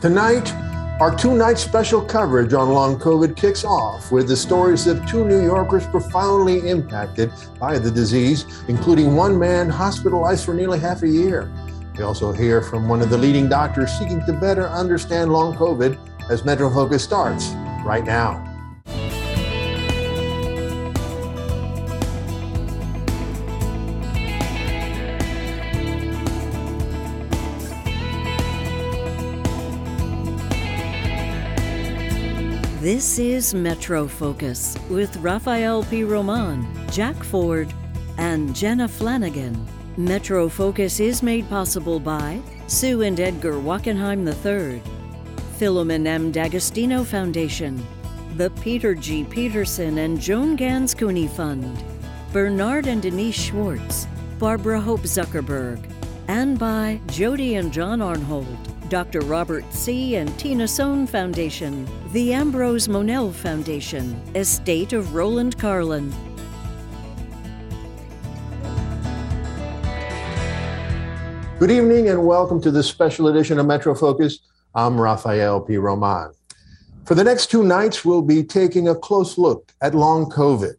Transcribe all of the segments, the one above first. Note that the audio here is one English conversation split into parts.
Tonight, our two night special coverage on long COVID kicks off with the stories of two New Yorkers profoundly impacted by the disease, including one man hospitalized for nearly half a year. We also hear from one of the leading doctors seeking to better understand long COVID as Metro Focus starts right now. This is Metro Focus with Rafael Pi Roman, Jack Ford, and Jenna Flanagan. Metro Focus is made possible by Sue and Edgar Wackenheim III, Filomen M. D'Agostino Foundation, the Peter G. Peterson and Joan Ganz Cooney Fund, Bernard and Denise Schwartz, Barbara Hope Zuckerberg, and by Jody and John Arnhold. Dr. Robert C. and Tina Sohn Foundation, the Ambrose Monell Foundation, Estate of Roland Carlin. Good evening and welcome to this special edition of Metro Focus. I'm Rafael Pi Roman. For the next two nights, we'll be taking a close look at long COVID,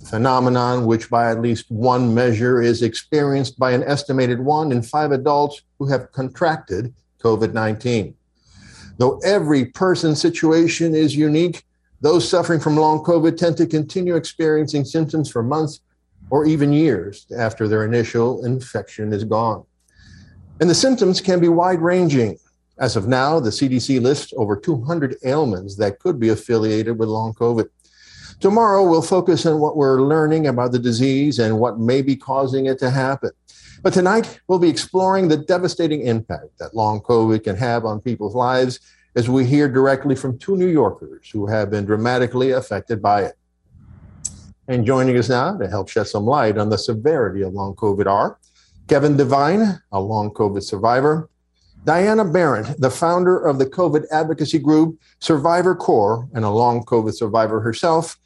the phenomenon which, by at least one measure, is experienced by an estimated one in five adults who have contracted COVID 19. Though every person's situation is unique, those suffering from long COVID tend to continue experiencing symptoms for months or even years after their initial infection is gone. And the symptoms can be wide ranging. As of now, the CDC lists over 200 ailments that could be affiliated with long COVID. Tomorrow, we'll focus on what we're learning about the disease and what may be causing it to happen. But tonight, we'll be exploring the devastating impact that long COVID can have on people's lives as we hear directly from two New Yorkers who have been dramatically affected by it. And joining us now to help shed some light on the severity of long COVID are Kevin Devine, a long COVID survivor, Diana Berrent, the founder of the COVID advocacy group Survivor Corps and a long COVID survivor herself,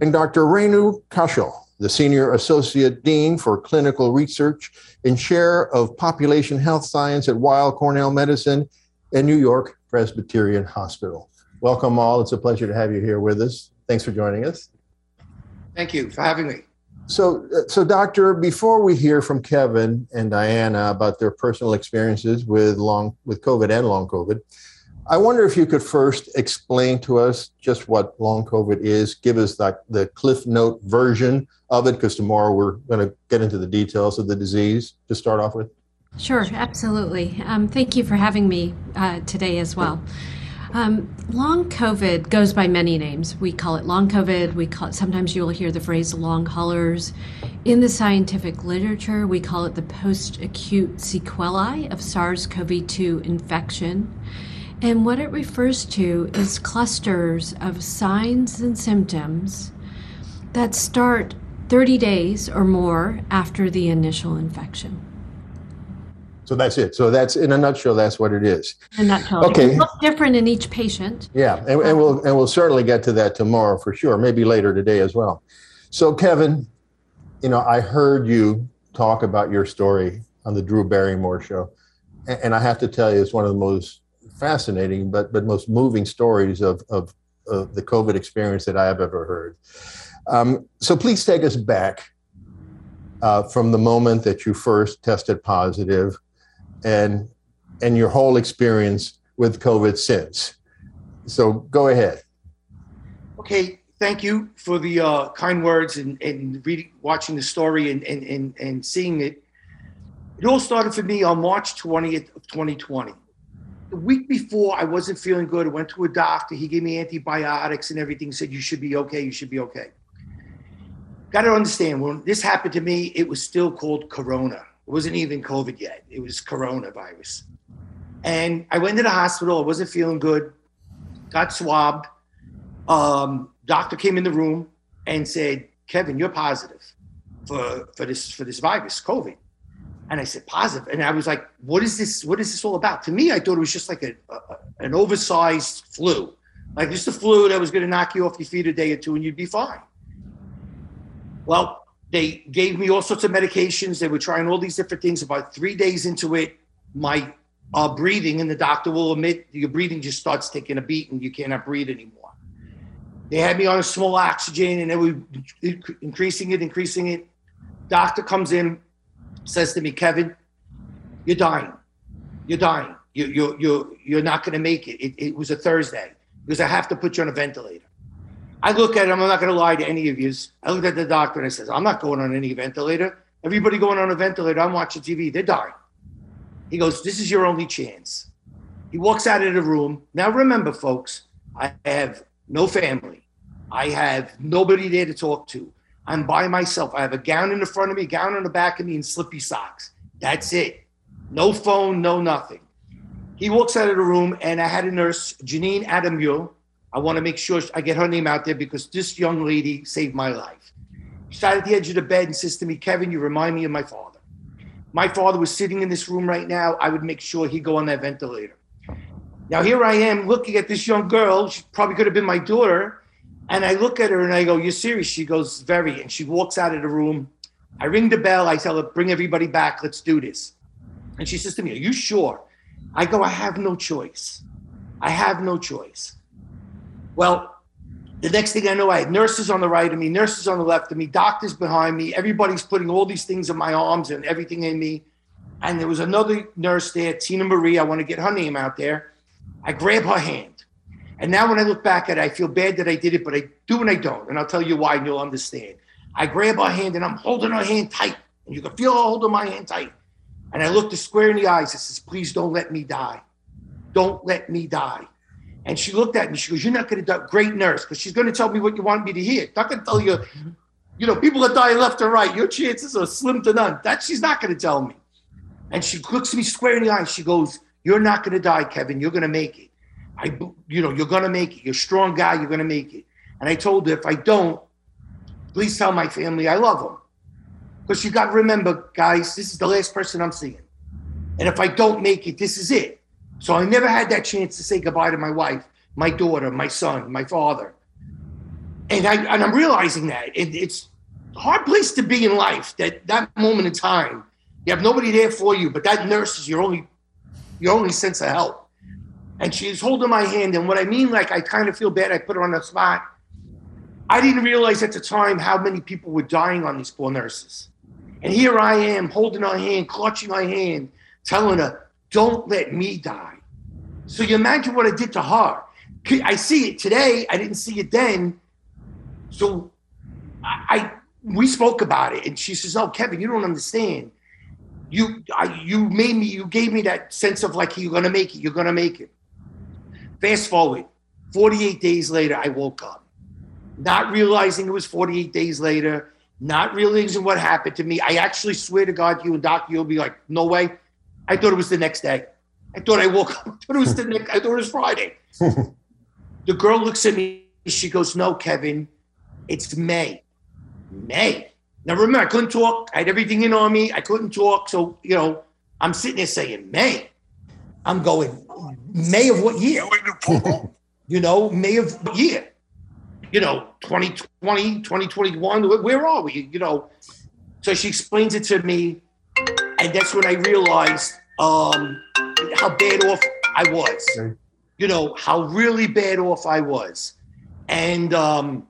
and Dr. Rainu Kaushal, the Senior Associate Dean for Clinical Research and Chair of Population Health Science at Weill Cornell Medicine and New York Presbyterian Hospital. Welcome all. It's a pleasure to have you here with us. Thanks for joining us. Thank you for having me. So, uh, so doctor, before we hear from Kevin and Diana about their personal experiences with long with COVID and long COVID, I wonder if you could first explain to us just what long COVID is. Give us like the cliff note version of it, because tomorrow we're going to get into the details of the disease to start off with. Sure, absolutely. Um, thank you for having me uh, today as well. Um, long COVID goes by many names. We call it long COVID. We call it, sometimes you'll hear the phrase long haulers. In the scientific literature, we call it the post acute sequelae of SARS CoV 2 infection. And what it refers to is clusters of signs and symptoms that start 30 days or more after the initial infection. So that's it. So that's in a nutshell. That's what it is. In a nutshell. Okay. It's different in each patient. Yeah, and, and we'll and we'll certainly get to that tomorrow for sure. Maybe later today as well. So Kevin, you know, I heard you talk about your story on the Drew Barrymore show, and, and I have to tell you, it's one of the most fascinating but but most moving stories of of, of the COVID experience that I have ever heard. Um, so please take us back uh, from the moment that you first tested positive and and your whole experience with COVID since. So go ahead. Okay, thank you for the uh, kind words and, and reading, watching the story and, and, and, and seeing it. It all started for me on March 20th of 2020. The week before, I wasn't feeling good. I went to a doctor. He gave me antibiotics and everything. Said you should be okay. You should be okay. Got to understand when this happened to me, it was still called Corona. It wasn't even COVID yet. It was coronavirus. And I went to the hospital. I wasn't feeling good. Got swabbed. Um, doctor came in the room and said, "Kevin, you're positive for for this for this virus, COVID." And I said, "Positive." And I was like, "What is this? What is this all about?" To me, I thought it was just like a, a an oversized flu, like just a flu that was going to knock you off your feet a day or two, and you'd be fine. Well, they gave me all sorts of medications. They were trying all these different things. About three days into it, my uh, breathing, and the doctor will admit your breathing just starts taking a beat and you cannot breathe anymore. They had me on a small oxygen and they were increasing it, increasing it. Doctor comes in, says to me, Kevin, you're dying. You're dying. You, you, you, you're not going to make it. it. It was a Thursday because I have to put you on a ventilator. I look at him, I'm not going to lie to any of you. I looked at the doctor and I says, I'm not going on any ventilator. Everybody going on a ventilator, I'm watching TV, they're dying. He goes, This is your only chance. He walks out of the room. Now, remember, folks, I have no family. I have nobody there to talk to. I'm by myself. I have a gown in the front of me, gown in the back of me, and slippy socks. That's it. No phone, no nothing. He walks out of the room, and I had a nurse, Janine Adamule. I want to make sure I get her name out there because this young lady saved my life. She sat at the edge of the bed and says to me, Kevin, you remind me of my father. My father was sitting in this room right now. I would make sure he'd go on that ventilator. Now, here I am looking at this young girl. She probably could have been my daughter. And I look at her and I go, You're serious? She goes, Very. And she walks out of the room. I ring the bell. I tell her, Bring everybody back. Let's do this. And she says to me, Are you sure? I go, I have no choice. I have no choice. Well, the next thing I know, I had nurses on the right of me, nurses on the left of me, doctors behind me. Everybody's putting all these things in my arms and everything in me. And there was another nurse there, Tina Marie. I want to get her name out there. I grab her hand. And now when I look back at it, I feel bad that I did it, but I do and I don't. And I'll tell you why, and you'll understand. I grab her hand and I'm holding her hand tight. And you can feel her holding my hand tight. And I looked her square in the eyes. I says, please don't let me die. Don't let me die. And she looked at me. She goes, You're not going to die. Great nurse, because she's going to tell me what you want me to hear. Not going to tell you, you know, people are dying left or right. Your chances are slim to none. That she's not going to tell me. And she looks me square in the eyes. She goes, You're not going to die, Kevin. You're going to make it. I, you know, you're to make it. You're a strong guy. You're to make it. And I told her, if I don't, please tell my family I love them. Because you got to remember, guys, this is the last person I'm seeing. And if I don't make it, this is it. So I never had that chance to say goodbye to my wife, my daughter, my son, my father. And, I, and I'm realizing that it, it's a hard place to be in life, that that moment in time, you have nobody there for you, but that nurse is your only, your only sense of help. And she's holding my hand. And what I mean, like, I kind of feel bad. I put her on the spot. I didn't realize at the time how many people were dying on these poor nurses. And here I am holding her hand, clutching her hand, telling her, don't let me die. So you imagine what I did to her. I see it today. I didn't see it then. So I, I we spoke about it, and she says, "Oh, Kevin, you don't understand. You I, you made me. You gave me that sense of like you're gonna make it. You're gonna make it." Fast forward, 48 days later, I woke up, not realizing it was 48 days later, not realizing what happened to me. I actually swear to God, you and Doc, you'll be like, "No way." I thought it was the next day. I thought I woke up. I thought it was the next, I thought it was Friday. the girl looks at me. She goes, "No, Kevin, it's May. May." Now remember, I couldn't talk. I had everything in on me. I couldn't talk. So you know, I'm sitting there saying, "May." I'm going, May of what year? you know, May of what year? You know, 2020, 2021. Where are we? You know. So she explains it to me, and that's when I realized um, how bad off I was. You know how really bad off I was, and um,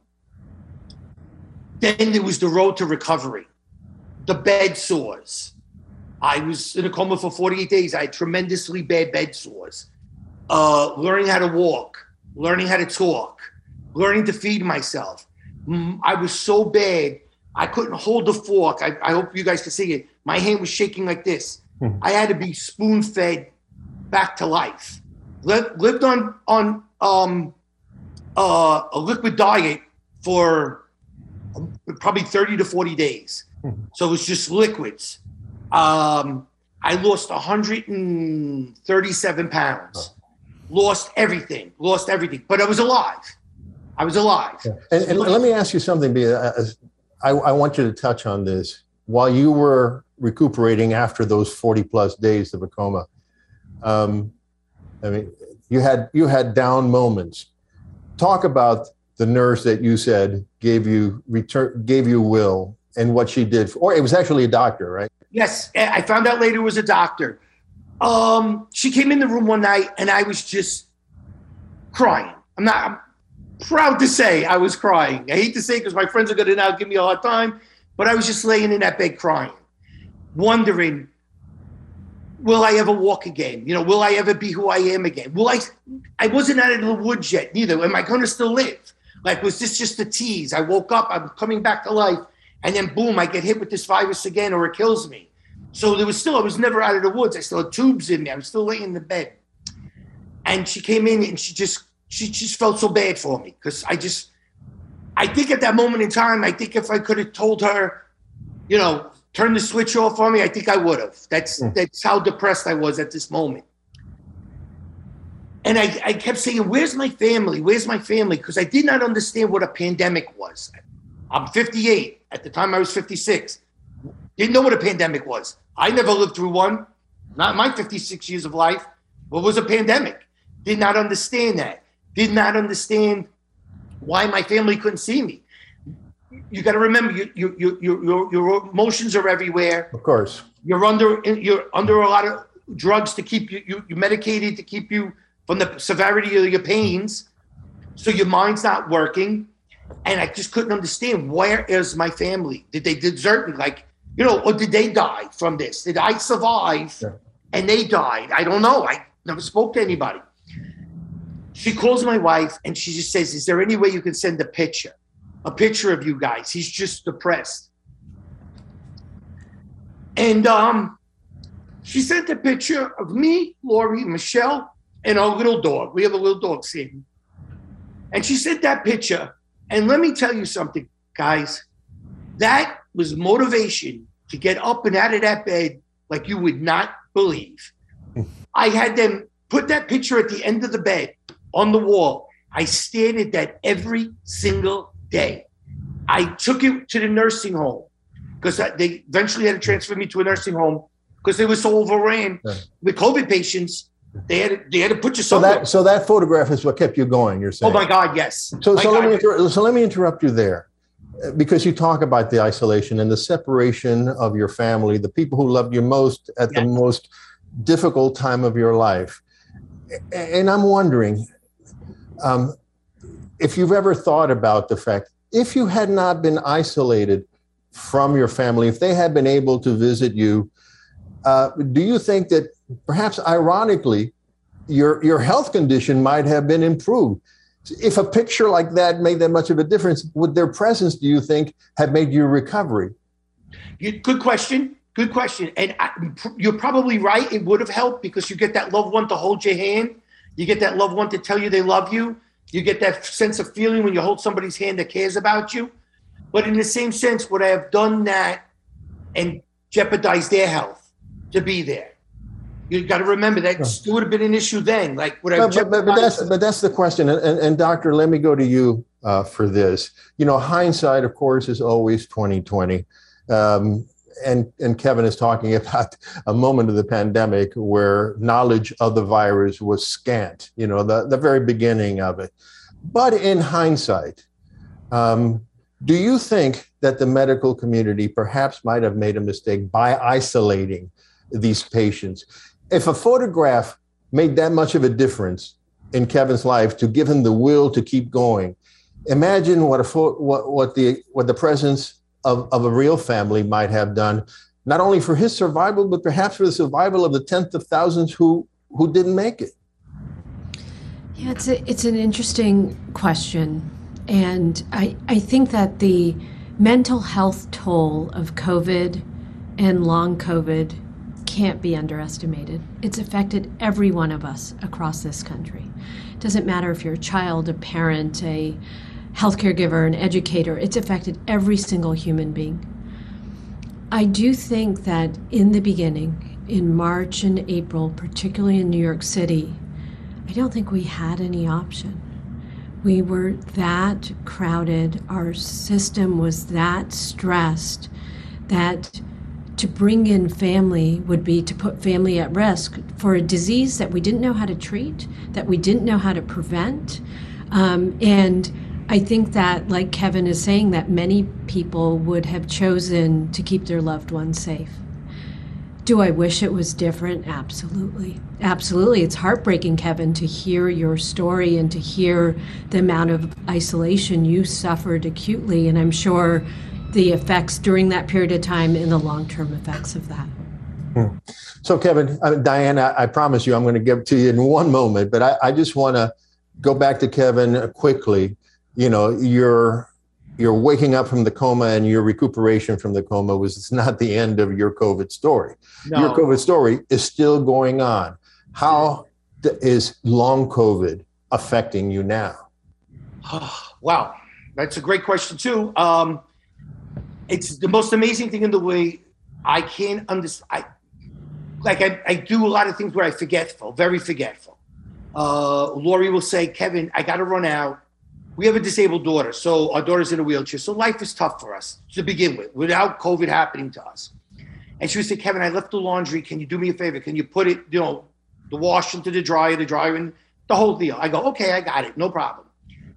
then there was the road to recovery, the bed sores. I was in a coma for 48 days. I had tremendously bad bed sores. Uh, learning how to walk, learning how to talk, learning to feed myself. Mm, I was so bad, I couldn't hold the fork. I, I hope you guys can see it. My hand was shaking like this. Hmm. I had to be spoon fed back to life. Lived, lived on on um, uh, a liquid diet for probably 30 to 40 days. Hmm. So it was just liquids. Um, I lost 137 pounds. Lost everything. Lost everything. But I was alive. I was alive. Yeah. And, and, let me ask you something, Bia. I, I want you to touch on this. While you were recuperating after those 40 plus days of a coma, um, I mean, you had you had down moments. Talk about the nurse that you said gave you return gave you will and what she did. For, or it was actually a doctor, right? Yes, I found out later it was a doctor. Um, she came in the room one night and I was just crying. I'm not I'm proud to say I was crying. I hate to say because my friends are going to now give me a hard time, but I was just laying in that bed crying, wondering, will I ever walk again? You know, will I ever be who I am again? Will I? I wasn't out of the woods yet, neither. Am I going to still live? Like, was this just a tease? I woke up, I'm coming back to life, and then boom, I get hit with this virus again, or it kills me. So there was still, I was never out of the woods. I still had tubes in me. I was still laying in the bed. And she came in and she just, she just felt so bad for me because I just, I think at that moment in time, I think if I could have told her, you know, turn the switch off on me, I think I would have. That's mm. that's how depressed I was at this moment. And I, I kept saying, Where's my family? Where's my family? Because I did not understand what a pandemic was. I'm 58. At the time, I was 56. Didn't know what a pandemic was. I never lived through one, not my 56 years of life. What was a pandemic? Did not understand that. Did not understand why my family couldn't see me. You got to remember, you, you, you, your, your emotions are everywhere. Of course. You're under you're under a lot of drugs to keep you, you you're medicated to keep you from the severity of your pains. So your mind's not working. And I just couldn't understand where is my family? Did they desert me? Like, you know, or did they die from this? Did I survive and they died? I don't know. I never spoke to anybody. She calls my wife and she just says, Is there any way you can send a picture? A picture of you guys. He's just depressed. And um, she sent a picture of me, Lori, Michelle, and our little dog. We have a little dog, Sam. And she sent that picture. And let me tell you something, guys. That was motivation to get up and out of that bed like you would not believe. I had them put that picture at the end of the bed on the wall. I stared at that every single day. I took it to the nursing home because they eventually had to transfer me to a nursing home because they were so overran with COVID patients they had to, they had to put you so that so that photograph is what kept you going. You're saying? Oh my God, yes. So my so God. let me so let me interrupt you there, because you talk about the isolation and the separation of your family, the people who loved you most at yes. the most difficult time of your life, and I'm wondering um, if you've ever thought about the fact if you had not been isolated from your family, if they had been able to visit you, uh, do you think that perhaps ironically, your, your health condition might have been improved. If a picture like that made that much of a difference, would their presence, do you think, have made your recovery? Good question. Good question. And I, you're probably right. It would have helped because you get that loved one to hold your hand. You get that loved one to tell you they love you. You get that sense of feeling when you hold somebody's hand that cares about you. But in the same sense, would I have done that and jeopardized their health to be there? You got to remember that still would have been an issue then. Like, would but, but, but, but that's but that's the question. And, and, and doctor, let me go to you uh, for this. You know, hindsight, of course, is always twenty twenty. Um, and and Kevin is talking about a moment of the pandemic where knowledge of the virus was scant. You know, the the very beginning of it. But in hindsight, um, do you think that the medical community perhaps might have made a mistake by isolating these patients? If a photograph made that much of a difference in Kevin's life to give him the will to keep going, imagine what a fo- what what the what the presence of, of a real family might have done, not only for his survival, but perhaps for the survival of the tenth of thousands who who didn't make it. Yeah, it's a, it's an interesting question, and I I think that the mental health toll of COVID and long COVID can't be underestimated. It's affected every one of us across this country. It doesn't matter if you're a child, a parent, a healthcare giver, an educator, it's affected every single human being. I do think that in the beginning, in March and April, particularly in New York City, I don't think we had any option. We were that crowded, our system was that stressed that to bring in family would be to put family at risk for a disease that we didn't know how to treat, that we didn't know how to prevent. Um, and I think that, like Kevin is saying, that many people would have chosen to keep their loved ones safe. Do I wish it was different? Absolutely. Absolutely. It's heartbreaking, Kevin, to hear your story and to hear the amount of isolation you suffered acutely. And I'm sure the effects during that period of time and the long term effects of that. Hmm. So, Kevin, uh, Diana, I promise you I'm going to give to you in one moment, but I, I just want to go back to Kevin quickly. You know, you're you're waking up from the coma and your recuperation from the coma was it's not the end of your COVID story. No. Your COVID story is still going on. How is long COVID affecting you now? wow, that's a great question too. Um, it's the most amazing thing in the way I can't understand. I, like I, I do a lot of things where I forgetful, very forgetful. Uh, Lori will say, Kevin, I got to run out we have a disabled daughter, so our daughter's in a wheelchair. So life is tough for us to begin with, without COVID happening to us. And she would say, Kevin, I left the laundry. Can you do me a favor? Can you put it, you know, the wash into the dryer, the dryer, and the whole deal? I go, okay, I got it, no problem.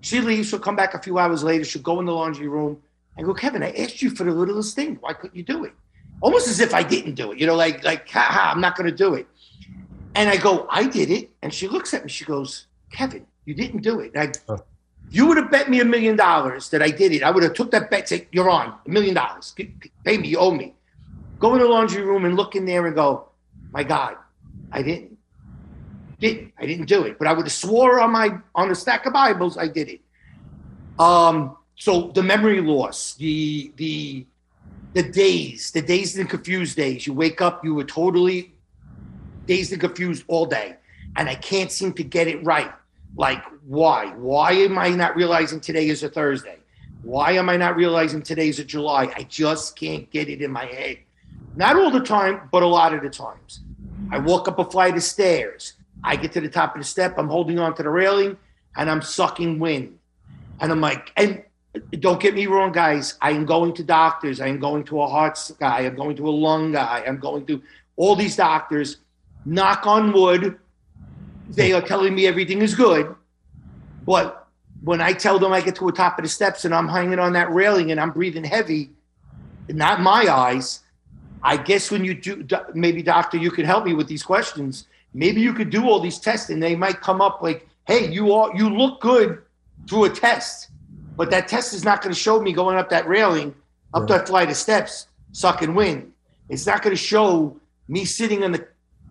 She leaves. She'll come back a few hours later. She'll go in the laundry room. I go, Kevin, I asked you for the littlest thing. Why couldn't you do it? Almost as if I didn't do it. You know, like, like, ha, ha I'm not going to do it. And I go, I did it. And she looks at me. She goes, Kevin, you didn't do it. And I, you would have bet me a million dollars that I did it. I would have took that bet. Say you're on a million dollars. Pay me. You owe me. Go in the laundry room and look in there and go, my God, I didn't. Didn't. I didn't do it. But I would have swore on my on the stack of Bibles I did it. Um. So the memory loss, the the the days, the dazed and confused days. You wake up, you were totally dazed and confused all day, and I can't seem to get it right. Like, why? Why am I not realizing today is a Thursday? Why am I not realizing today is a July? I just can't get it in my head. Not all the time, but a lot of the times. I walk up a flight of stairs. I get to the top of the step. I'm holding on to the railing and I'm sucking wind. And I'm like, and don't get me wrong, guys. I am going to doctors. I am going to a heart guy. I'm going to a lung guy. I'm going to all these doctors. Knock on wood they are telling me everything is good, but when I tell them I get to the top of the steps and I'm hanging on that railing and I'm breathing heavy, not my eyes. I guess when you do, maybe doctor, you could help me with these questions. Maybe you could do all these tests and they might come up like, "Hey, you are you look good through a test, but that test is not going to show me going up that railing, up that flight of steps, sucking wind. It's not going to show me sitting on the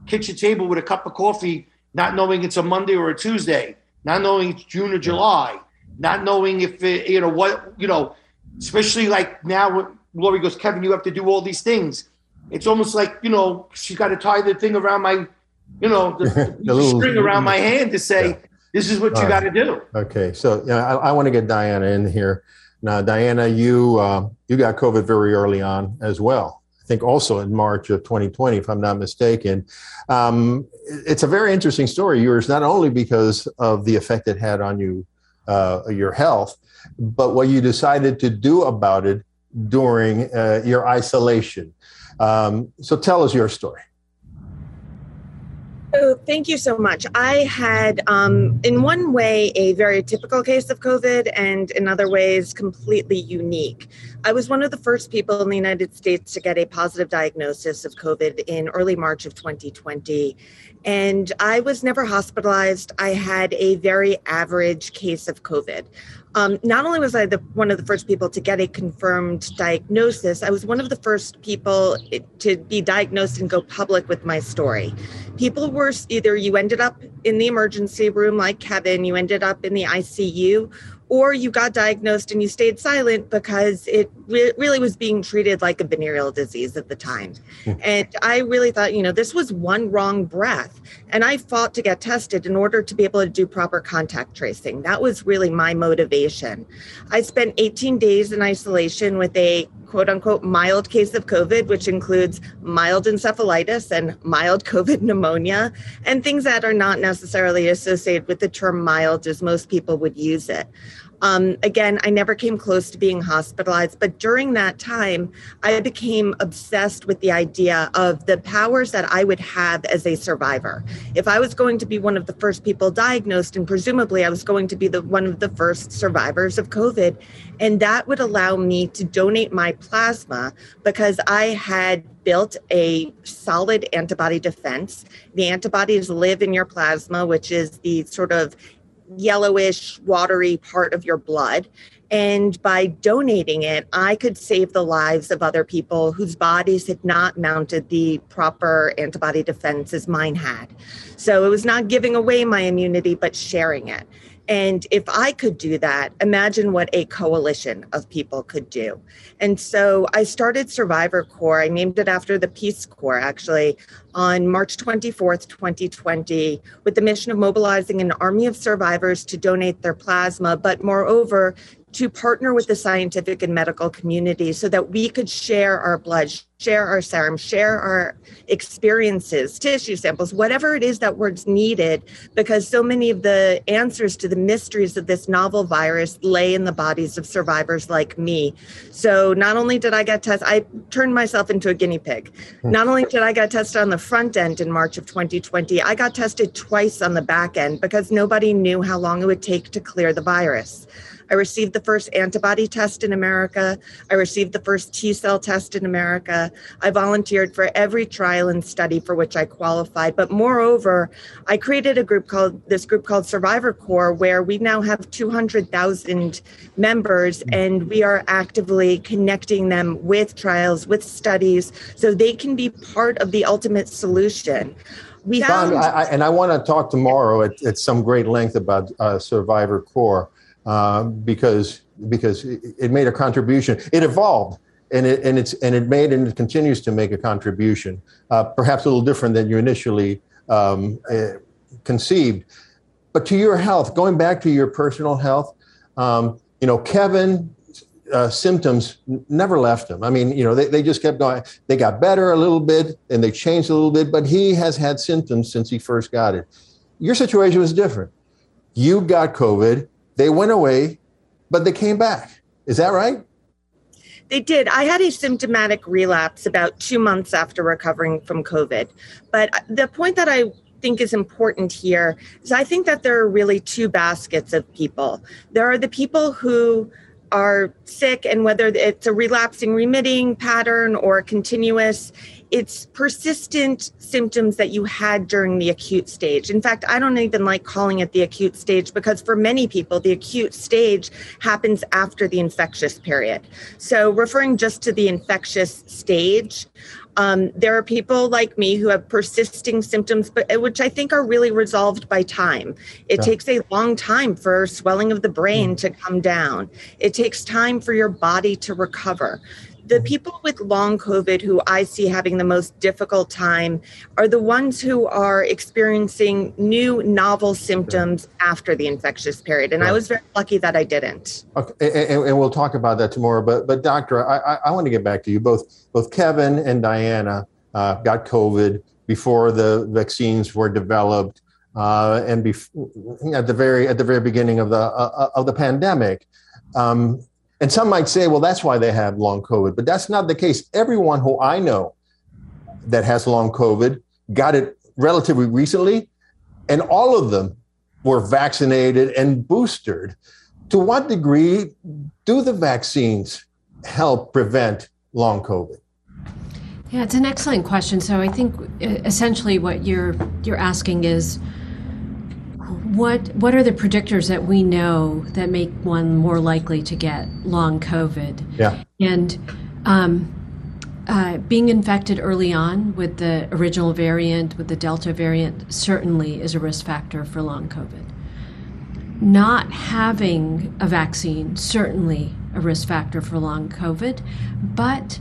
kitchen table with a cup of coffee not knowing it's a Monday or a Tuesday, not knowing it's June or July, not knowing if it, you know what you know, especially like now when Lori goes, Kevin, you have to do all these things. It's almost like you know she's got to tie the thing around my, you know, the, the little, string around my hand to say yeah. This is what you got to do. Okay, so yeah, I, I want to get Diana in here now. Diana, you uh, you got COVID very early on as well I think also in March of 2020, if I'm not mistaken. Um, it's a very interesting story, yours, not only because of the effect it had on you, uh, your health, but what you decided to do about it during uh, your isolation. Um, so tell us your story. So, thank you so much. I had, um, in one way, a very typical case of COVID, and in other ways, completely unique. I was one of the first people in the United States to get a positive diagnosis of COVID in early March of 2020. And I was never hospitalized. I had a very average case of COVID. Um, not only was I the one of the first people to get a confirmed diagnosis, I was one of the first people to be diagnosed and go public with my story. People were either you ended up in the emergency room like Kevin, you ended up in the ICU, or you got diagnosed and you stayed silent because it re- really was being treated like a venereal disease at the time. Hmm. and I really thought, you know, this was one wrong breath. And I fought to get tested in order to be able to do proper contact tracing. That was really my motivation. I spent 18 days in isolation with a quote unquote mild case of COVID, which includes mild encephalitis and mild COVID pneumonia, and things that are not necessarily associated with the term mild as most people would use it. Um, again, I never came close to being hospitalized, but during that time, I became obsessed with the idea of the powers that I would have as a survivor. If I was going to be one of the first people diagnosed, and presumably I was going to be the one of the first survivors of COVID, and that would allow me to donate my plasma because I had built a solid antibody defense. The antibodies live in your plasma, which is the sort of yellowish, watery part of your blood. And by donating it, I could save the lives of other people whose bodies had not mounted the proper antibody defense as mine had. So it was not giving away my immunity, but sharing it. And if I could do that, imagine what a coalition of people could do. And so I started Survivor Corps. I named it after the Peace Corps, actually, on March 24th, 2020, with the mission of mobilizing an army of survivors to donate their plasma, but moreover, to partner with the scientific and medical community so that we could share our blood, share our serum, share our experiences, tissue samples, whatever it is that was needed, because so many of the answers to the mysteries of this novel virus lay in the bodies of survivors like me. So not only did I get tested, I turned myself into a guinea pig. Hmm. Not only did I get tested on the front end in March of 2020, I got tested twice on the back end because nobody knew how long it would take to clear the virus. I received the first antibody test in America. I received the first T cell test in America. I volunteered for every trial and study for which I qualified. But moreover, I created a group called this group called Survivor Corps, where we now have 200,000 members and we are actively connecting them with trials, with studies, so they can be part of the ultimate solution. We found, I, I, and I want to talk tomorrow at, at some great length about uh, Survivor Corps. Uh, because because it made a contribution. It evolved, and it and it's and it made and it continues to make a contribution. Uh, perhaps a little different than you initially um, uh, conceived. But to your health, going back to your personal health, um, you know, Kevin. Uh, symptoms never left him. I mean, you know, they, they just kept going. They got better a little bit and they changed a little bit, but he has had symptoms since he first got it. Your situation was different. You got COVID they went away, but they came back. Is that right? They did. I had a symptomatic relapse about two months after recovering from COVID. But the point that I think is important here is I think that there are really two baskets of people. There are the people who are sick, and whether it's a relapsing remitting pattern or continuous, it's persistent symptoms that you had during the acute stage. In fact, I don't even like calling it the acute stage because for many people, the acute stage happens after the infectious period. So, referring just to the infectious stage, um, there are people like me who have persisting symptoms, but uh, which I think are really resolved by time. It yeah. takes a long time for swelling of the brain mm. to come down. It takes time for your body to recover the people with long COVID who I see having the most difficult time are the ones who are experiencing new novel symptoms after the infectious period. And right. I was very lucky that I didn't. Okay, and, and, we'll talk about that tomorrow. But, but doctor, I, I, I want to get back to you. Both, both Kevin and Diana uh, got COVID before the vaccines were developed. Uh, and bef- at the very at the very beginning of the uh, of the pandemic, um, and some might say, well, that's why they have long COVID, but that's not the case. Everyone who I know that has long COVID got it relatively recently, and all of them were vaccinated and boosted. To what degree do the vaccines help prevent long COVID? Yeah, it's an excellent question. So I think uh, essentially what you're you're asking is what what are the predictors that we know that make one more likely to get long COVID? Yeah. And um, uh, being infected early on with the original variant, with the Delta variant, certainly is a risk factor for long COVID. Not having a vaccine, certainly a risk factor for long COVID, but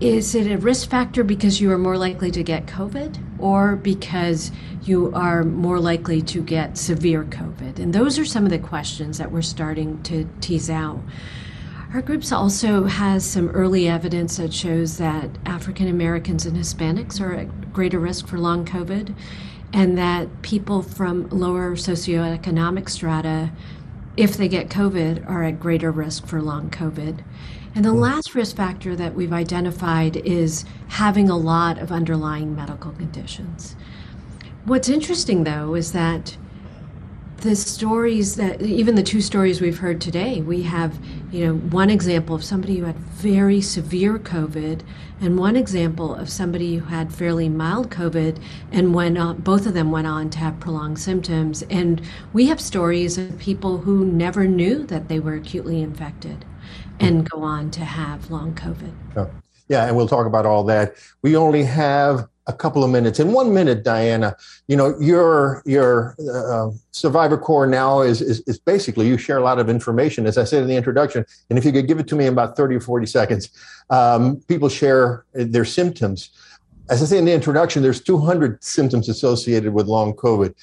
is it a risk factor because you are more likely to get COVID or because you are more likely to get severe COVID? And those are some of the questions that we're starting to tease out. Our groups also has some early evidence that shows that African Americans and Hispanics are at greater risk for long COVID, and that people from lower socioeconomic strata if they get COVID, are at greater risk for long COVID. And the last risk factor that we've identified is having a lot of underlying medical conditions. What's interesting, though, is that the stories that even the two stories we've heard today we have you know one example of somebody who had very severe covid and one example of somebody who had fairly mild covid and when uh, both of them went on to have prolonged symptoms. And we have stories of people who never knew that they were acutely infected and go on to have long covid yeah and we'll talk about all that we only have a couple of minutes. In one minute, Diana, you know your your uh, survivor corps now is, is, is basically you share a lot of information, as I said in the introduction. And if you could give it to me in about thirty or forty seconds, um, people share their symptoms. As I say in the introduction, there's 200 symptoms associated with long COVID.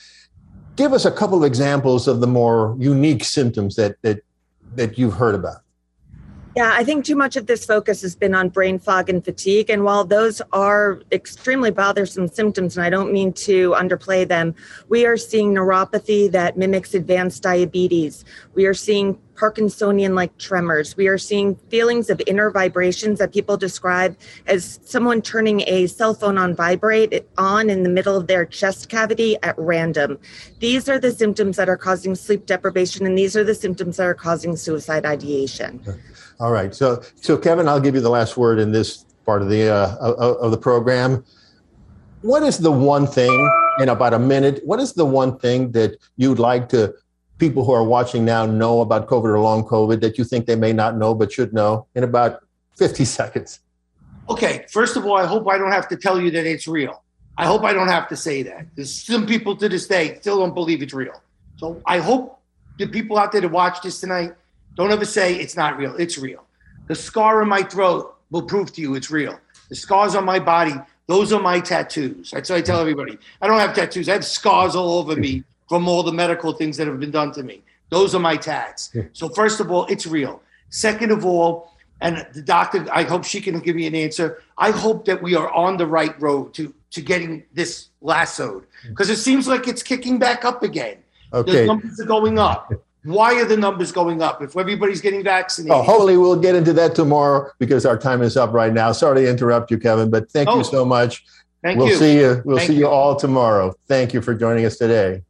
Give us a couple of examples of the more unique symptoms that that that you've heard about. Yeah, I think too much of this focus has been on brain fog and fatigue. And while those are extremely bothersome symptoms, and I don't mean to underplay them, we are seeing neuropathy that mimics advanced diabetes. We are seeing Parkinsonian like tremors. We are seeing feelings of inner vibrations that people describe as someone turning a cell phone on vibrate on in the middle of their chest cavity at random. These are the symptoms that are causing sleep deprivation, and these are the symptoms that are causing suicide ideation. All right. So, so Kevin, I'll give you the last word in this part of the uh, of, of the program. What is the one thing in about a minute? What is the one thing that you'd like to people who are watching now know about COVID or long COVID that you think they may not know but should know in about 50 seconds? Okay, first of all, I hope I don't have to tell you that it's real. I hope I don't have to say that. There's some people to this day still don't believe it's real. So I hope the people out there to watch this tonight don't ever say it's not real. It's real. The scar in my throat will prove to you it's real. The scars on my body, those are my tattoos. That's what I tell everybody. I don't have tattoos. I have scars all over me from all the medical things that have been done to me. Those are my tats. So first of all, it's real. Second of all, and the doctor, I hope she can give me an answer. I hope that we are on the right road to to getting this lassoed because it seems like it's kicking back up again. Okay. The numbers are going up. Why are the numbers going up if everybody's getting vaccinated? Oh, hopefully we'll get into that tomorrow because our time is up right now. Sorry to interrupt you, Kevin, but thank Oh. you so much. Thank we'll you. see you. We'll Thank see you you. all tomorrow. Thank you for joining us today.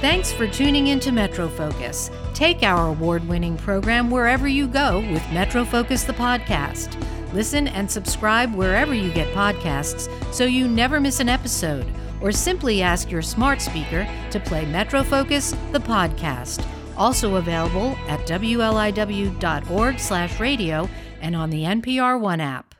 Thanks for tuning in to Metro Focus. Take our award winning program wherever you go with Metro Focus, the podcast. Listen and subscribe wherever you get podcasts so you never miss an episode, or simply ask your smart speaker to play Metro Focus, the podcast. Also available at wliw.org slash radio and on the NPR One app.